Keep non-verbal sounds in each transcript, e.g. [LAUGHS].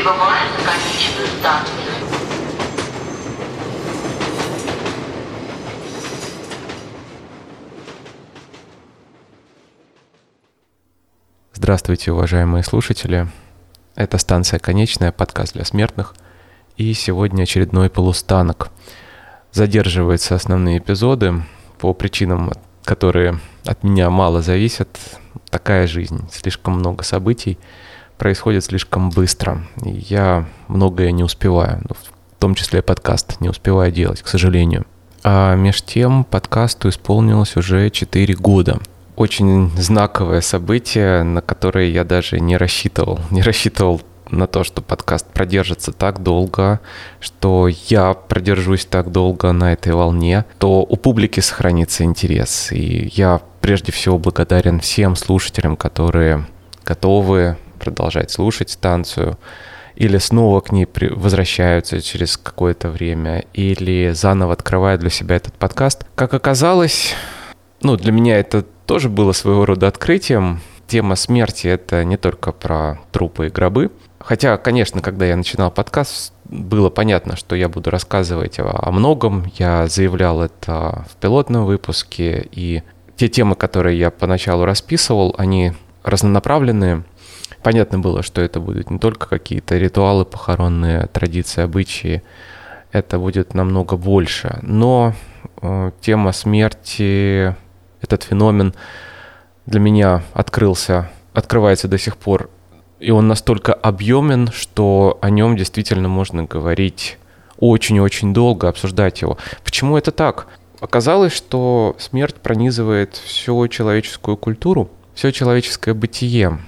Прибываем на конечную станцию. Здравствуйте, уважаемые слушатели. Это станция «Конечная», подкаст для смертных. И сегодня очередной полустанок. Задерживаются основные эпизоды по причинам, которые от меня мало зависят. Такая жизнь, слишком много событий, происходит слишком быстро. И я многое не успеваю, ну, в том числе подкаст не успеваю делать, к сожалению. А меж тем подкасту исполнилось уже 4 года – очень знаковое событие, на которое я даже не рассчитывал. [LAUGHS] Не рассчитывал на то, что подкаст продержится так долго, что я продержусь так долго на этой волне, то у публики сохранится интерес. И я прежде всего благодарен всем слушателям, которые готовы продолжать слушать станцию, или снова к ней возвращаются через какое-то время, или заново открывают для себя этот подкаст. Как оказалось, ну, для меня это тоже было своего рода открытием. Тема смерти — это не только про трупы и гробы. Хотя, конечно, когда я начинал подкаст, было понятно, что я буду рассказывать о, многом. Я заявлял это в пилотном выпуске, и те темы, которые я поначалу расписывал, они разнонаправленные. Понятно было, что это будут не только какие-то ритуалы похоронные, традиции, обычаи. Это будет намного больше. Но э, тема смерти этот феномен для меня открылся, открывается до сих пор. И он настолько объемен, что о нем действительно можно говорить очень-очень долго, обсуждать его. Почему это так? Оказалось, что смерть пронизывает всю человеческую культуру, все человеческое бытие.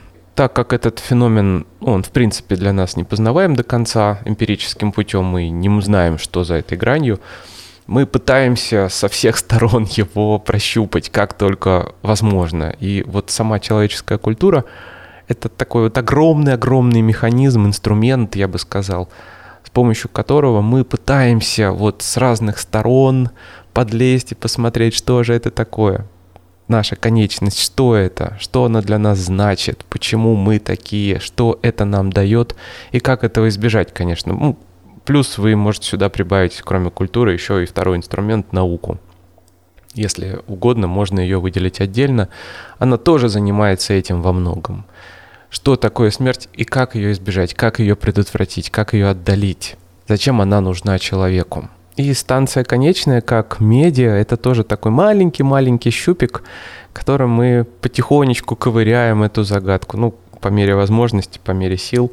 Так как этот феномен, он в принципе для нас не познаваем до конца эмпирическим путем, мы не знаем, что за этой гранью, мы пытаемся со всех сторон [LAUGHS] его прощупать, как только возможно. И вот сама человеческая культура — это такой вот огромный-огромный механизм, инструмент, я бы сказал, с помощью которого мы пытаемся вот с разных сторон подлезть и посмотреть, что же это такое. Наша конечность, что это, что она для нас значит, почему мы такие, что это нам дает и как этого избежать, конечно. Ну, Плюс вы можете сюда прибавить, кроме культуры, еще и второй инструмент — науку. Если угодно, можно ее выделить отдельно. Она тоже занимается этим во многом. Что такое смерть и как ее избежать, как ее предотвратить, как ее отдалить, зачем она нужна человеку. И станция конечная, как медиа, это тоже такой маленький-маленький щупик, которым мы потихонечку ковыряем эту загадку, ну, по мере возможности, по мере сил.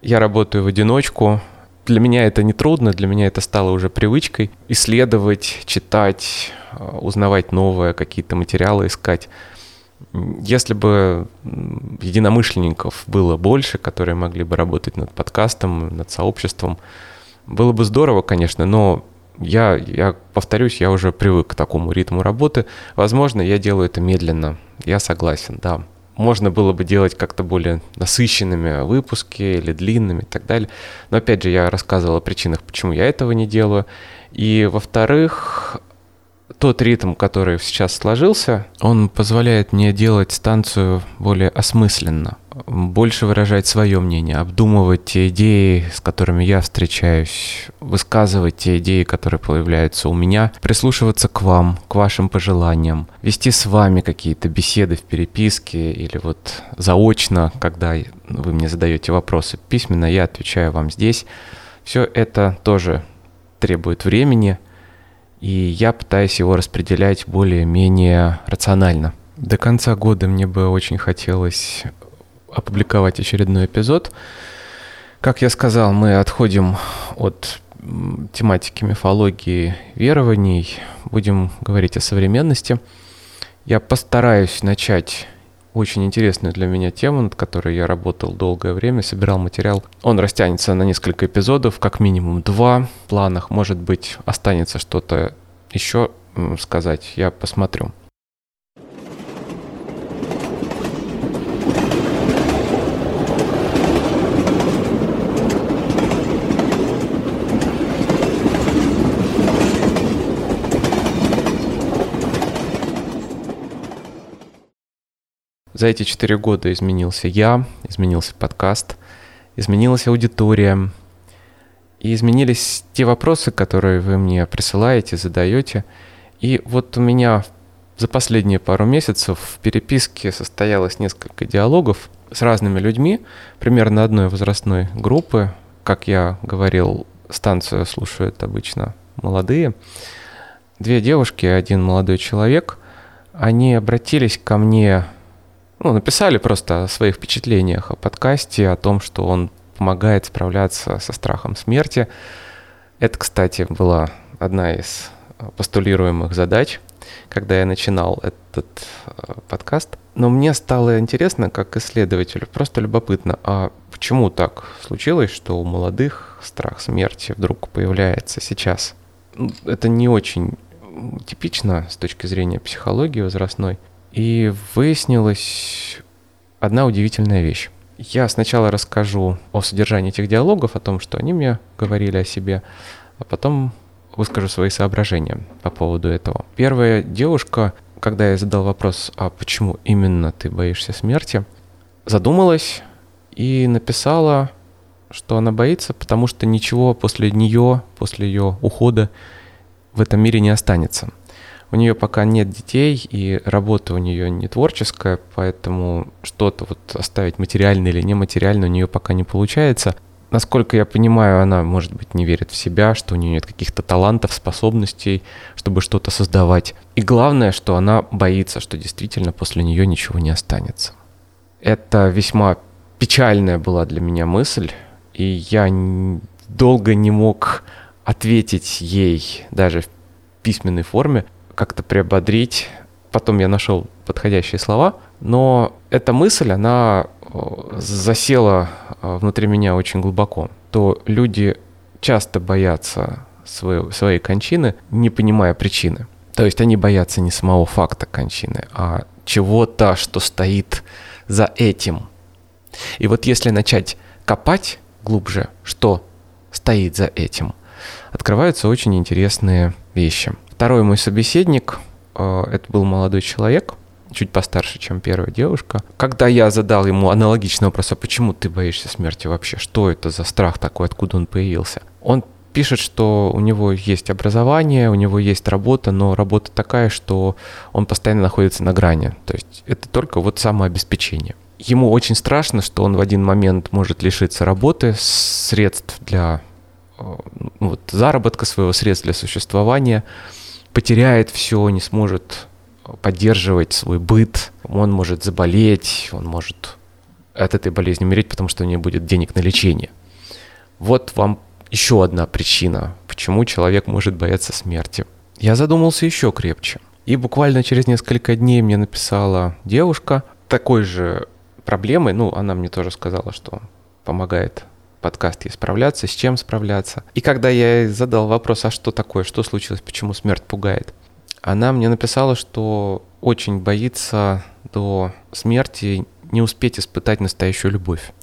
Я работаю в одиночку, для меня это не трудно, для меня это стало уже привычкой. Исследовать, читать, э, узнавать новое, какие-то материалы искать. Если бы единомышленников было больше, которые могли бы работать над подкастом, над сообществом, было бы здорово, конечно, но я, я повторюсь, я уже привык к такому ритму работы. Возможно, я делаю это медленно. Я согласен, да можно было бы делать как-то более насыщенными выпуски или длинными и так далее. Но опять же, я рассказывал о причинах, почему я этого не делаю. И во-вторых, тот ритм, который сейчас сложился, он позволяет мне делать станцию более осмысленно, больше выражать свое мнение, обдумывать те идеи, с которыми я встречаюсь, высказывать те идеи, которые появляются у меня, прислушиваться к вам, к вашим пожеланиям, вести с вами какие-то беседы в переписке или вот заочно, когда вы мне задаете вопросы письменно, я отвечаю вам здесь. Все это тоже требует времени, и я пытаюсь его распределять более-менее рационально. До конца года мне бы очень хотелось опубликовать очередной эпизод. Как я сказал, мы отходим от тематики мифологии верований, будем говорить о современности. Я постараюсь начать очень интересную для меня тему, над которой я работал долгое время, собирал материал. Он растянется на несколько эпизодов, как минимум два в планах. Может быть, останется что-то еще сказать, я посмотрю. За эти четыре года изменился я, изменился подкаст, изменилась аудитория, и изменились те вопросы, которые вы мне присылаете, задаете. И вот у меня за последние пару месяцев в переписке состоялось несколько диалогов с разными людьми, примерно одной возрастной группы. Как я говорил, станцию слушают обычно молодые. Две девушки и один молодой человек, они обратились ко мне, ну, написали просто о своих впечатлениях о подкасте, о том, что он помогает справляться со страхом смерти. Это, кстати, была одна из постулируемых задач, когда я начинал этот э, подкаст. Но мне стало интересно, как исследователю, просто любопытно, а почему так случилось, что у молодых страх смерти вдруг появляется сейчас? Это не очень типично с точки зрения психологии возрастной. И выяснилась одна удивительная вещь. Я сначала расскажу о содержании этих диалогов, о том, что они мне говорили о себе, а потом выскажу свои соображения по поводу этого. Первая девушка, когда я задал вопрос, а почему именно ты боишься смерти, задумалась и написала, что она боится, потому что ничего после нее, после ее ухода в этом мире не останется. У нее пока нет детей, и работа у нее не творческая, поэтому что-то вот оставить материально или нематериально у нее пока не получается. Насколько я понимаю, она, может быть, не верит в себя, что у нее нет каких-то талантов, способностей, чтобы что-то создавать. И главное, что она боится, что действительно после нее ничего не останется. Это весьма печальная была для меня мысль, и я долго не мог ответить ей даже в письменной форме, как-то приободрить. Потом я нашел подходящие слова, но эта мысль, она засела внутри меня очень глубоко. То люди часто боятся своей, своей кончины, не понимая причины. То есть они боятся не самого факта кончины, а чего-то, что стоит за этим. И вот если начать копать глубже, что стоит за этим, открываются очень интересные вещи. Второй мой собеседник, э, это был молодой человек, чуть постарше, чем первая девушка. Когда я задал ему аналогичный вопрос, а почему ты боишься смерти вообще? Что это за страх такой, откуда он появился? Он пишет, что у него есть образование, у него есть работа, но работа такая, что он постоянно находится на грани. То есть это только вот самообеспечение. Ему очень страшно, что он в один момент может лишиться работы, средств для э, ну, вот, заработка своего, средств для существования – потеряет все, не сможет поддерживать свой быт, он может заболеть, он может от этой болезни умереть, потому что у него будет денег на лечение. Вот вам еще одна причина, почему человек может бояться смерти. Я задумался еще крепче. И буквально через несколько дней мне написала девушка такой же проблемой, ну, она мне тоже сказала, что помогает подкаст ей справляться, с чем справляться. И когда я задал вопрос, а что такое, что случилось, почему смерть пугает, она мне написала, что очень боится до смерти не успеть испытать настоящую любовь,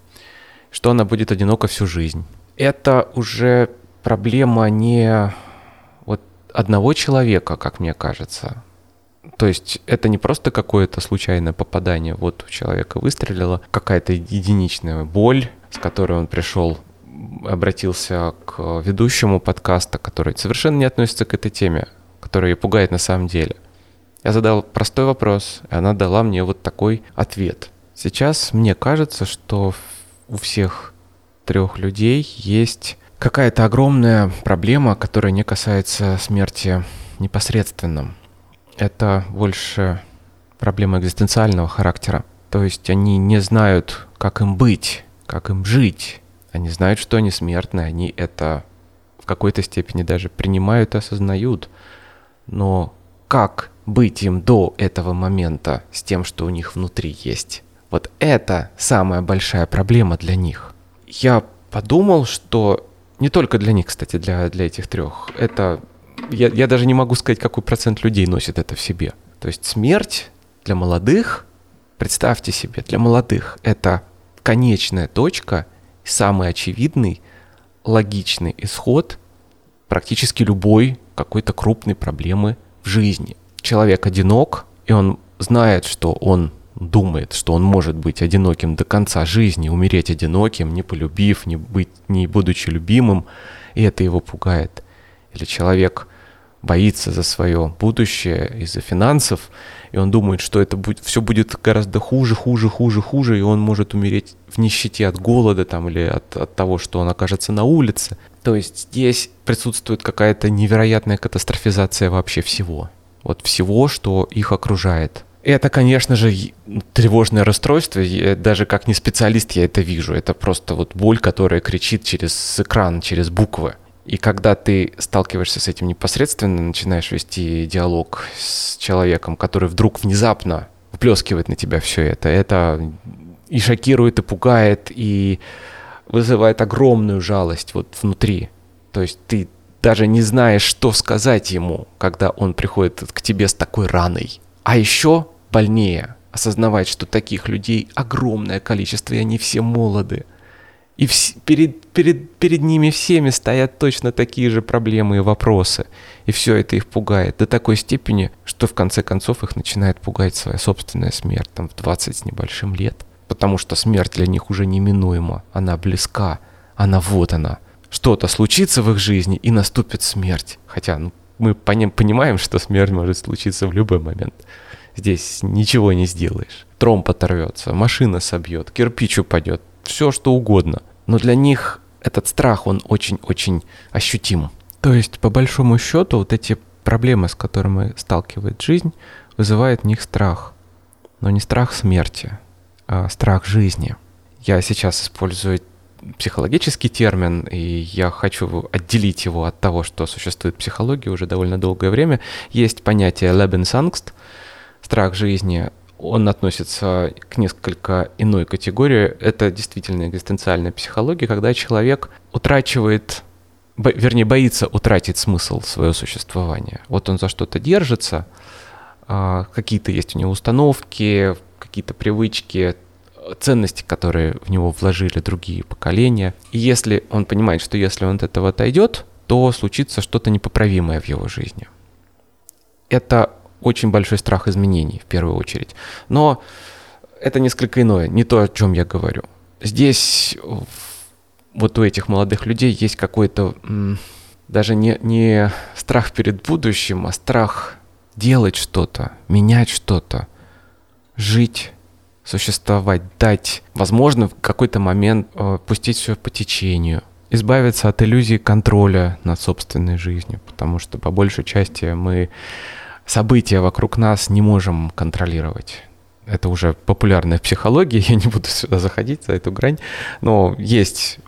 что она будет одинока всю жизнь. Это уже проблема не вот одного человека, как мне кажется. То есть это не просто какое-то случайное попадание, вот у человека выстрелила какая-то единичная боль, с которой он пришел, обратился к ведущему подкаста, который совершенно не относится к этой теме, которая ее пугает на самом деле. Я задал простой вопрос, и она дала мне вот такой ответ. Сейчас мне кажется, что у всех трех людей есть какая-то огромная проблема, которая не касается смерти непосредственно. Это больше проблема экзистенциального характера. То есть они не знают, как им быть, как им жить. Они знают, что они смертны, они это в какой-то степени даже принимают и осознают. Но как быть им до этого момента с тем, что у них внутри есть? Вот это самая большая проблема для них. Я подумал, что не только для них, кстати, для, для этих трех. Это я, я даже не могу сказать, какой процент людей носит это в себе. То есть смерть для молодых, представьте себе, для молодых это конечная точка, самый очевидный, логичный исход практически любой какой-то крупной проблемы в жизни. Человек одинок, и он знает, что он думает, что он может быть одиноким до конца жизни, умереть одиноким, не полюбив, не, быть, не будучи любимым, и это его пугает. Или человек боится за свое будущее из-за финансов, и он думает, что это будет, все будет гораздо хуже, хуже, хуже, хуже, и он может умереть в нищете от голода там, или от, от того, что он окажется на улице. То есть здесь присутствует какая-то невероятная катастрофизация вообще всего. Вот всего, что их окружает. Это, конечно же, тревожное расстройство. Я, даже как не специалист я это вижу. Это просто вот боль, которая кричит через экран, через буквы. И когда ты сталкиваешься с этим непосредственно, начинаешь вести диалог с человеком, который вдруг внезапно вплескивает на тебя все это, это и шокирует, и пугает, и вызывает огромную жалость вот внутри. То есть ты даже не знаешь, что сказать ему, когда он приходит к тебе с такой раной. А еще больнее осознавать, что таких людей огромное количество, и они все молоды. И вс- перед, перед, перед ними всеми стоят точно такие же проблемы и вопросы. И все это их пугает до такой степени, что в конце концов их начинает пугать своя собственная смерть, там в 20 с небольшим лет. Потому что смерть для них уже неминуема, она близка, она вот она. Что-то случится в их жизни и наступит смерть. Хотя ну, мы понимаем, что смерть может случиться в любой момент. Здесь ничего не сделаешь. Тромб оторвется, машина собьет, кирпич упадет, все что угодно но для них этот страх, он очень-очень ощутим. То есть, по большому счету, вот эти проблемы, с которыми сталкивает жизнь, вызывают в них страх. Но не страх смерти, а страх жизни. Я сейчас использую психологический термин, и я хочу отделить его от того, что существует в психологии уже довольно долгое время. Есть понятие Lebensangst, страх жизни, он относится к несколько иной категории. Это действительно экзистенциальная психология, когда человек утрачивает, бо, вернее, боится утратить смысл своего существования. Вот он за что-то держится, а, какие-то есть у него установки, какие-то привычки, ценности, которые в него вложили другие поколения. И если он понимает, что если он от этого отойдет, то случится что-то непоправимое в его жизни. Это очень большой страх изменений в первую очередь. Но это несколько иное, не то, о чем я говорю. Здесь вот у этих молодых людей есть какой-то даже не, не страх перед будущим, а страх делать что-то, менять что-то, жить, существовать, дать, возможно, в какой-то момент э, пустить все по течению, избавиться от иллюзии контроля над собственной жизнью, потому что по большей части мы события вокруг нас не можем контролировать. Это уже популярная психология, [LAUGHS] я не буду сюда заходить за эту грань, но есть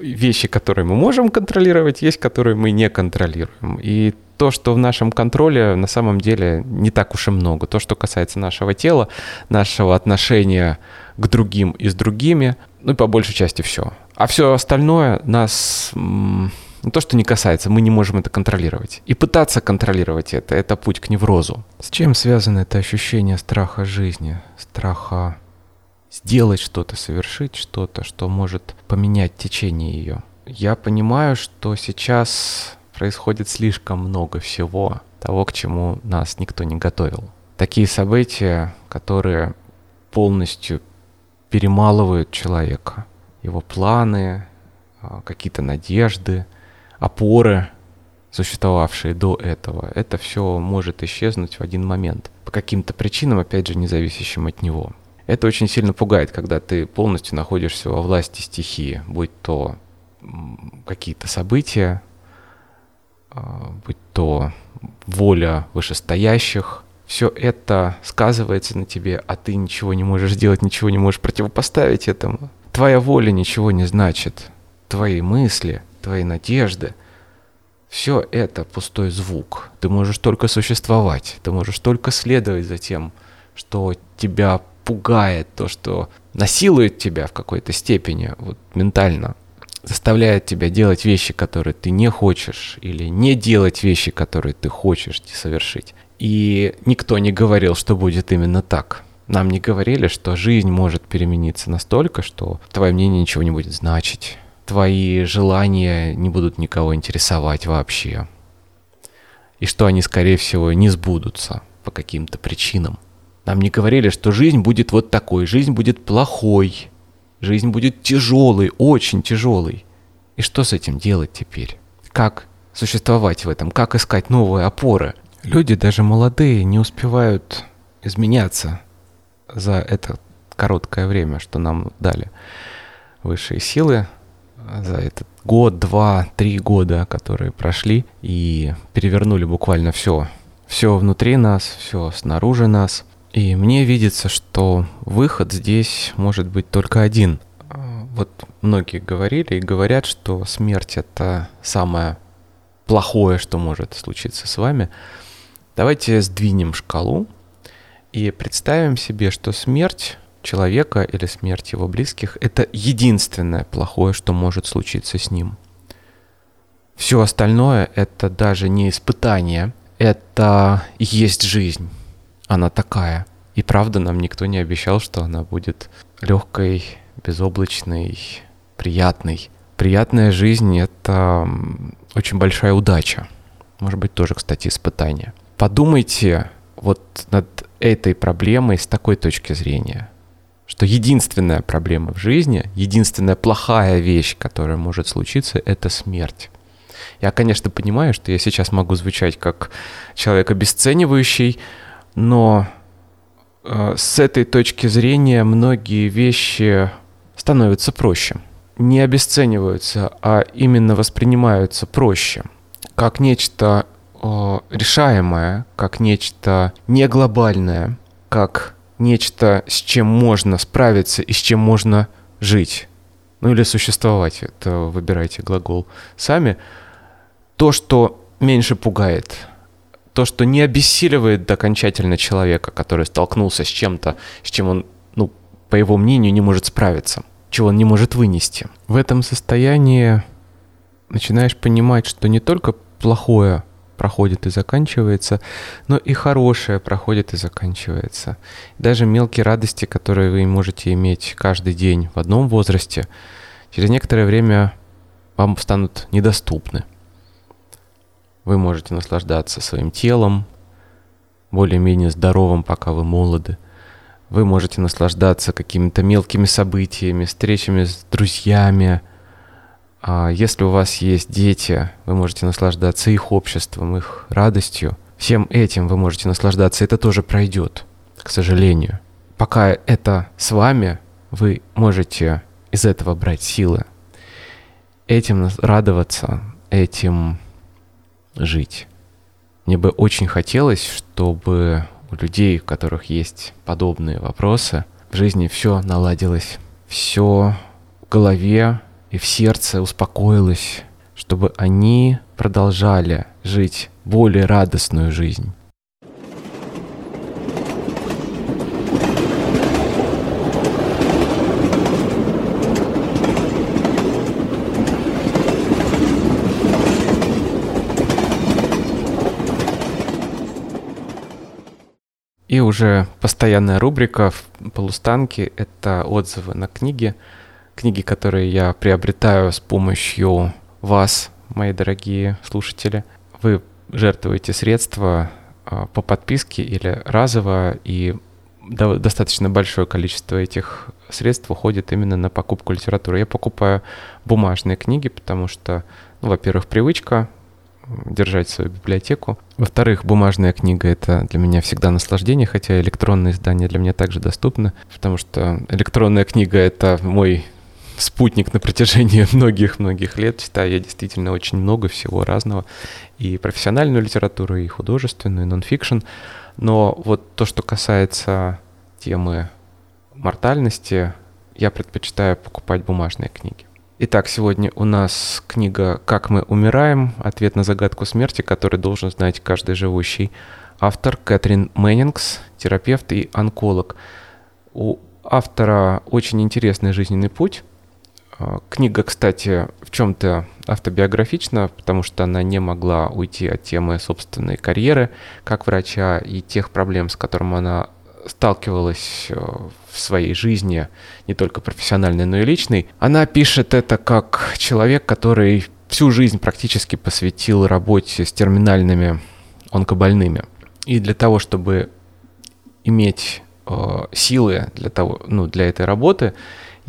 вещи, которые мы можем контролировать, есть, которые мы не контролируем. И то, что в нашем контроле, на самом деле не так уж и много. То, что касается нашего тела, нашего отношения к другим и с другими, ну и по большей части все. А все остальное нас ну, то, что не касается, мы не можем это контролировать. И пытаться контролировать это, это путь к неврозу. С чем связано это ощущение страха жизни, страха сделать что-то, совершить что-то, что может поменять течение ее? Я понимаю, что сейчас происходит слишком много всего, того, к чему нас никто не готовил. Такие события, которые полностью перемалывают человека, его планы, а, какие-то надежды – опоры, существовавшие до этого, это все может исчезнуть в один момент. По каким-то причинам, опять же, не зависящим от него. Это очень сильно пугает, когда ты полностью находишься во власти стихии, будь то какие-то события, а, будь то воля вышестоящих, все это сказывается на тебе, а ты ничего не можешь сделать, ничего не можешь противопоставить этому. Твоя воля ничего не значит. Твои мысли, твои надежды, все это пустой звук. Ты можешь только существовать, ты можешь только следовать за тем, что тебя пугает, то, что насилует тебя в какой-то степени, вот ментально, заставляет тебя делать вещи, которые ты не хочешь, или не делать вещи, которые ты хочешь совершить. И никто не говорил, что будет именно так. Нам не говорили, что жизнь может перемениться настолько, что твое мнение ничего не будет значить твои желания не будут никого интересовать вообще. И что они, скорее всего, не сбудутся по каким-то причинам. Нам не говорили, что жизнь будет вот такой, жизнь будет плохой, жизнь будет тяжелой, очень тяжелой. И что с этим делать теперь? Как существовать в этом? Как искать новые опоры? Люди, даже молодые, не успевают изменяться за это короткое время, что нам дали высшие силы, за этот год, два, три года, которые прошли и перевернули буквально все. Все внутри нас, все снаружи нас. И мне видится, что выход здесь может быть только один. Вот многие говорили и говорят, что смерть это самое плохое, что может случиться с вами. Давайте сдвинем шкалу и представим себе, что смерть человека или смерть его близких – это единственное плохое, что может случиться с ним. Все остальное – это даже не испытание, это есть жизнь. Она такая. И правда, нам никто не обещал, что она будет легкой, безоблачной, приятной. Приятная жизнь – это очень большая удача. Может быть, тоже, кстати, испытание. Подумайте вот над этой проблемой с такой точки зрения – что единственная проблема в жизни, единственная плохая вещь, которая может случиться, это смерть. Я, конечно, понимаю, что я сейчас могу звучать как человек обесценивающий, но э, с этой точки зрения многие вещи становятся проще. Не обесцениваются, а именно воспринимаются проще, как нечто э, решаемое, как нечто не глобальное, как нечто, с чем можно справиться и с чем можно жить. Ну или существовать, это выбирайте глагол сами. То, что меньше пугает, то, что не обессиливает окончательно человека, который столкнулся с чем-то, с чем он, ну, по его мнению, не может справиться, чего он не может вынести. В этом состоянии начинаешь понимать, что не только плохое проходит и заканчивается, но и хорошее проходит и заканчивается. Даже мелкие радости, которые вы можете иметь каждый день в одном возрасте, через некоторое время вам станут недоступны. Вы можете наслаждаться своим телом, более-менее здоровым, пока вы молоды. Вы можете наслаждаться какими-то мелкими событиями, встречами с друзьями, если у вас есть дети, вы можете наслаждаться их обществом, их радостью. Всем этим вы можете наслаждаться, это тоже пройдет, к сожалению. Пока это с вами, вы можете из этого брать силы. Этим радоваться, этим жить. Мне бы очень хотелось, чтобы у людей, у которых есть подобные вопросы, в жизни все наладилось, все в голове и в сердце успокоилось, чтобы они продолжали жить более радостную жизнь. И уже постоянная рубрика в полустанке — это отзывы на книги, книги, которые я приобретаю с помощью вас, мои дорогие слушатели. Вы жертвуете средства а, по подписке или разово, и достаточно большое количество этих средств уходит именно на покупку литературы. Я покупаю бумажные книги, потому что, ну, во-первых, привычка держать свою библиотеку. Во-вторых, бумажная книга — это для меня всегда наслаждение, хотя электронные издания для меня также доступны, потому что электронная книга — это мой спутник на протяжении [LAUGHS] многих-многих лет. Читаю я действительно очень много всего разного. И профессиональную литературу, и художественную, и нонфикшн. Но вот то, что касается темы мортальности, я предпочитаю покупать бумажные книги. Итак, сегодня у нас книга «Как мы умираем. Ответ на загадку смерти», который должен знать каждый живущий. Автор Кэтрин Мэннингс, терапевт и онколог. У автора очень интересный жизненный путь. А, книга, кстати, в чем-то автобиографична, потому что она не могла уйти от темы собственной карьеры как врача и тех проблем, с которыми она сталкивалась э, в своей жизни, не только профессиональной, но и личной. Она пишет это как человек, который всю жизнь практически посвятил работе с терминальными онкобольными. И для того, чтобы иметь э, силы для, того, ну, для этой работы,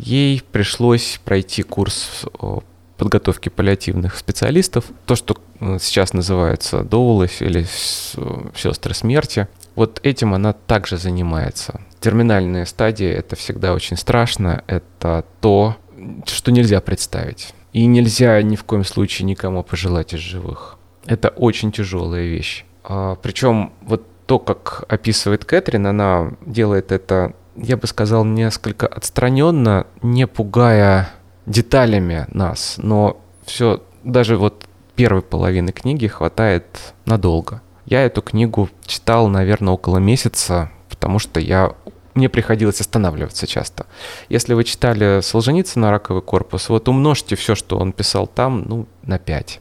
ей пришлось пройти курс э, подготовки паллиативных специалистов, то, что э, сейчас называется доулы или сестры смерти. Вот этим она также занимается. Терминальные стадии — это всегда очень страшно, это то, что нельзя представить. И нельзя ни в коем случае никому пожелать из живых. Это очень тяжелая вещь. А, причем вот то, как описывает Кэтрин, она делает это, я бы сказал, несколько отстраненно, не пугая деталями нас, но все, даже вот первой половины книги хватает надолго. Я эту книгу читал, наверное, около месяца, потому что я мне приходилось останавливаться часто. Если вы читали Солженицына «Раковый корпус», вот умножьте все, что он писал там, ну, на 5.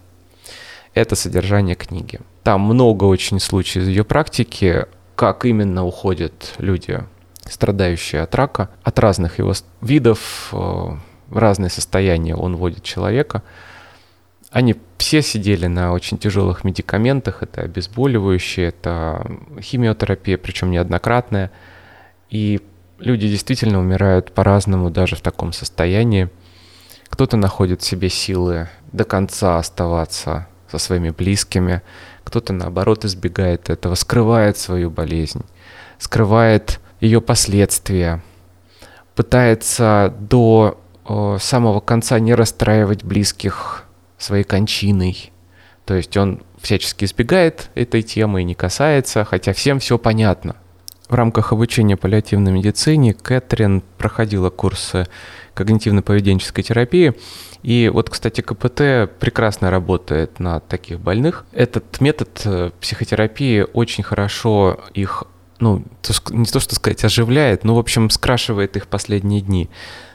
Это содержание книги. Там много очень случаев из ее практики, как именно уходят люди, страдающие от рака, от разных его видов, в э, разные состояния он вводит человека. Они все сидели на очень тяжелых медикаментах, это обезболивающие, это химиотерапия, причем неоднократная – и люди действительно умирают по-разному, даже в таком состоянии. Кто-то находит в себе силы до конца оставаться со своими близкими, кто-то, наоборот, избегает этого, скрывает свою болезнь, скрывает ее последствия, пытается до о, самого конца не расстраивать близких своей кончиной. То есть он всячески избегает этой темы и не касается, хотя всем все понятно – в рамках обучения паллиативной медицине Кэтрин проходила курсы когнитивно-поведенческой терапии. И вот, кстати, КПТ прекрасно работает на таких больных. Этот метод э, психотерапии очень хорошо их, ну, не то что сказать, оживляет, но, в общем, скрашивает их последние дни.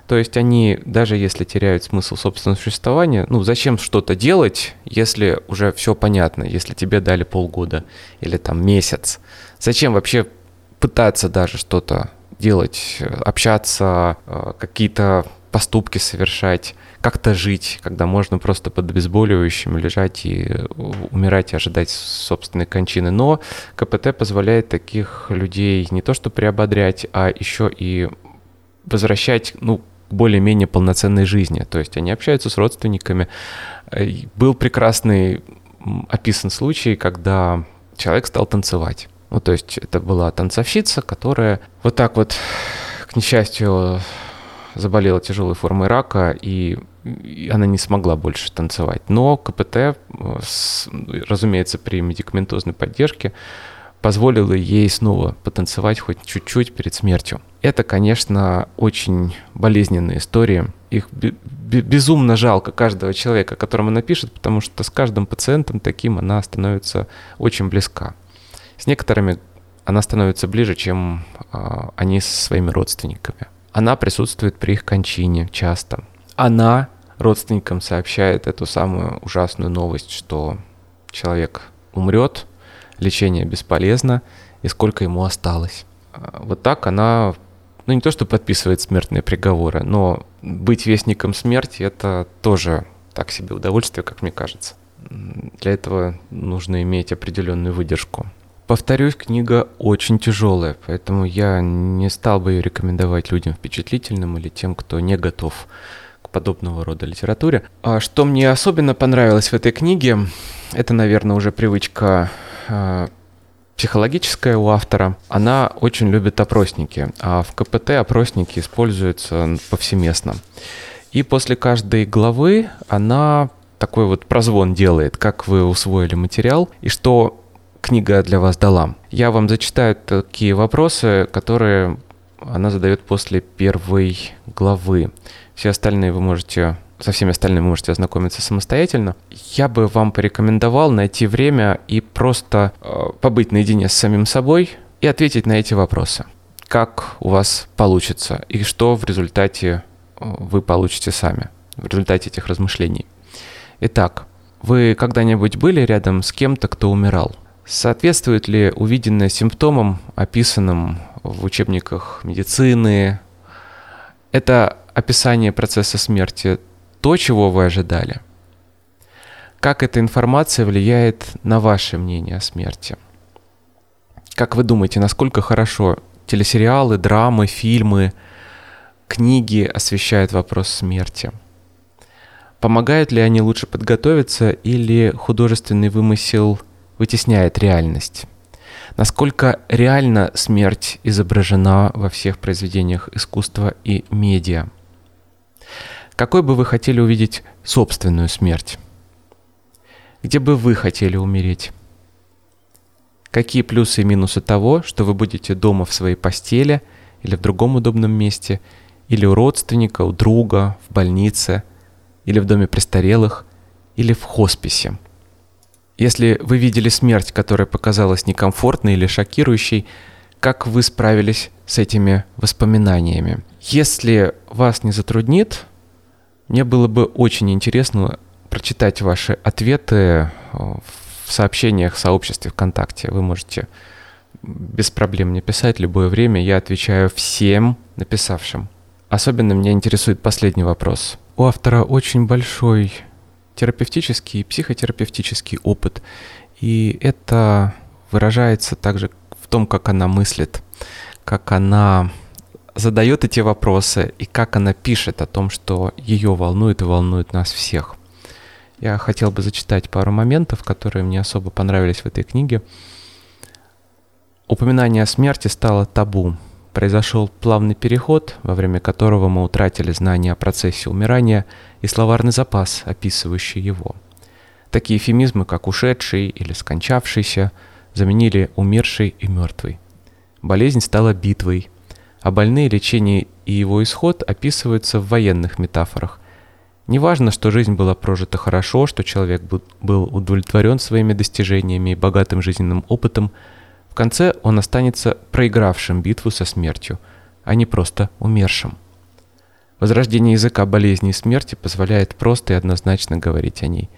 То есть они, даже если теряют смысл собственного существования, ну зачем что-то делать, если уже все понятно, если тебе дали полгода или там месяц? Зачем вообще пытаться даже что-то делать, общаться, э, какие-то поступки совершать, как-то жить, когда можно просто под обезболивающим лежать и э, умирать и ожидать собственной кончины. Но КПТ позволяет таких людей не то что приободрять, а еще и возвращать, ну, более-менее полноценной жизни. То есть они общаются с родственниками. Э, был прекрасный описан случай, когда человек стал танцевать. Ну, то есть это была танцовщица, которая вот так вот, к несчастью, заболела тяжелой формой рака, и она не смогла больше танцевать. Но КПТ, э, разумеется, при медикаментозной поддержке, позволила ей снова потанцевать хоть чуть-чуть перед смертью. Это, конечно, очень болезненные истории. Их безумно жалко каждого человека, которому она пишет, потому что с каждым пациентом таким она становится очень близка. С некоторыми она становится ближе, чем э, они со своими родственниками. Она присутствует при их кончине часто. Она родственникам сообщает эту самую ужасную новость, что человек умрет, лечение бесполезно, и сколько ему осталось. А, вот так она, ну не то что подписывает смертные приговоры, но быть вестником смерти это тоже так себе удовольствие, как мне кажется. Для этого нужно иметь определенную выдержку. Повторюсь, книга очень тяжелая, поэтому я не стал бы ее рекомендовать людям впечатлительным или тем, кто не готов подобного рода литературе. А что мне особенно понравилось в этой книге, это, наверное, уже привычка э, психологическая у автора. Она очень любит опросники, а в КПТ опросники используются повсеместно. И после каждой главы она такой вот прозвон делает, как вы усвоили материал, и что книга для вас дала. Я вам зачитаю такие вопросы, которые она задает после первой главы. Все остальные вы можете со всеми остальными можете ознакомиться самостоятельно. Я бы вам порекомендовал найти время и просто э, побыть наедине с самим собой и ответить на эти вопросы. Как у вас получится и что в результате э, вы получите сами, в результате этих размышлений. Итак, вы когда-нибудь были рядом с кем-то, кто умирал? Соответствует ли увиденное симптомам, описанным в учебниках медицины? Это описание процесса смерти то, чего вы ожидали? Как эта информация влияет на ваше мнение о смерти? Как вы думаете, насколько хорошо телесериалы, драмы, фильмы, книги освещают вопрос смерти? Помогают ли они лучше подготовиться или художественный вымысел вытесняет реальность? Насколько реально смерть изображена во всех произведениях искусства и медиа? Какой бы вы хотели увидеть собственную смерть? Где бы вы хотели умереть? Какие плюсы и минусы того, что вы будете дома в своей постели или в другом удобном месте, или у родственника, у друга, в больнице, или в доме престарелых, или в хосписе? Если вы видели смерть, которая показалась некомфортной или шокирующей, как вы справились с этими воспоминаниями? Если вас не затруднит, мне было бы очень интересно прочитать ваши ответы э, в сообщениях в сообществе ВКонтакте. Вы можете без проблем мне писать любое время. Я отвечаю всем написавшим. Особенно меня интересует последний вопрос. У автора очень большой терапевтический и психотерапевтический опыт. И это выражается также в том, как она мыслит, как она задает эти вопросы и как она пишет о том, что ее волнует и волнует нас всех. Я хотел бы зачитать пару моментов, которые мне особо понравились в этой книге. Упоминание о смерти стало табу. Произошел плавный переход, во время которого мы утратили знания о процессе умирания и словарный запас, описывающий его. Такие эфемизмы, как «ушедший» или «скончавшийся», заменили «умерший» и «мертвый». Болезнь стала битвой, а больные, лечение и его исход описываются в военных метафорах. Неважно, что жизнь была прожита хорошо, что человек был удовлетворен своими достижениями и богатым жизненным опытом – в конце он останется проигравшим битву со смертью, а не просто умершим. Возрождение языка болезни и смерти позволяет просто и однозначно говорить о ней.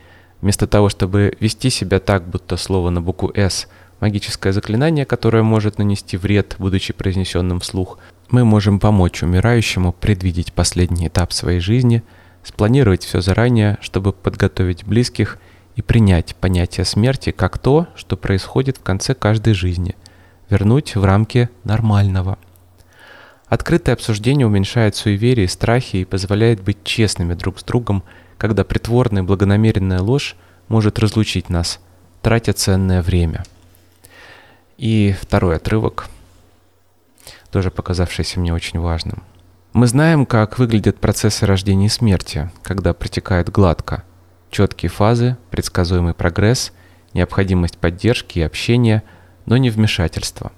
Вместо того, чтобы вести себя так, будто слово на букву «С» – магическое заклинание, которое может нанести вред, будучи произнесенным вслух, мы можем помочь умирающему предвидеть последний этап своей жизни, спланировать все заранее, чтобы подготовить близких – и принять понятие смерти как то, что происходит в конце каждой жизни, вернуть в рамки нормального. Открытое обсуждение уменьшает суеверие и страхи и позволяет быть честными друг с другом, когда притворная благонамеренная ложь может разлучить нас, тратя ценное время. И второй отрывок, тоже показавшийся мне очень важным. Мы знаем, как выглядят процессы рождения и смерти, когда протекает гладко – четкие фазы, предсказуемый прогресс, необходимость поддержки и общения, но не вмешательства.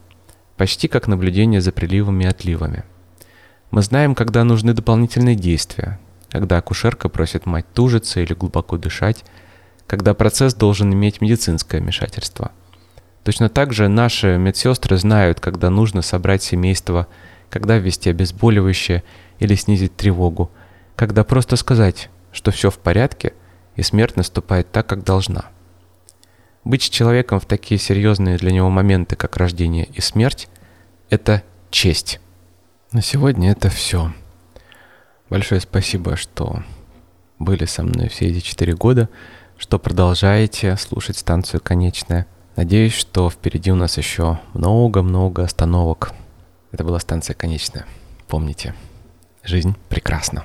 Почти как наблюдение за приливами и отливами. Мы знаем, когда нужны дополнительные действия, когда акушерка просит мать тужиться или глубоко дышать, когда процесс должен иметь медицинское вмешательство. Точно так же наши медсестры знают, когда нужно собрать семейство, когда ввести обезболивающее или снизить тревогу, когда просто сказать, что все в порядке – и смерть наступает так, как должна. Быть человеком в такие серьезные для него моменты, как рождение и смерть, это честь. На сегодня это все. Большое спасибо, что были со мной все эти четыре года, что продолжаете слушать станцию «Конечная». Надеюсь, что впереди у нас еще много-много остановок. Это была станция «Конечная». Помните, жизнь прекрасна.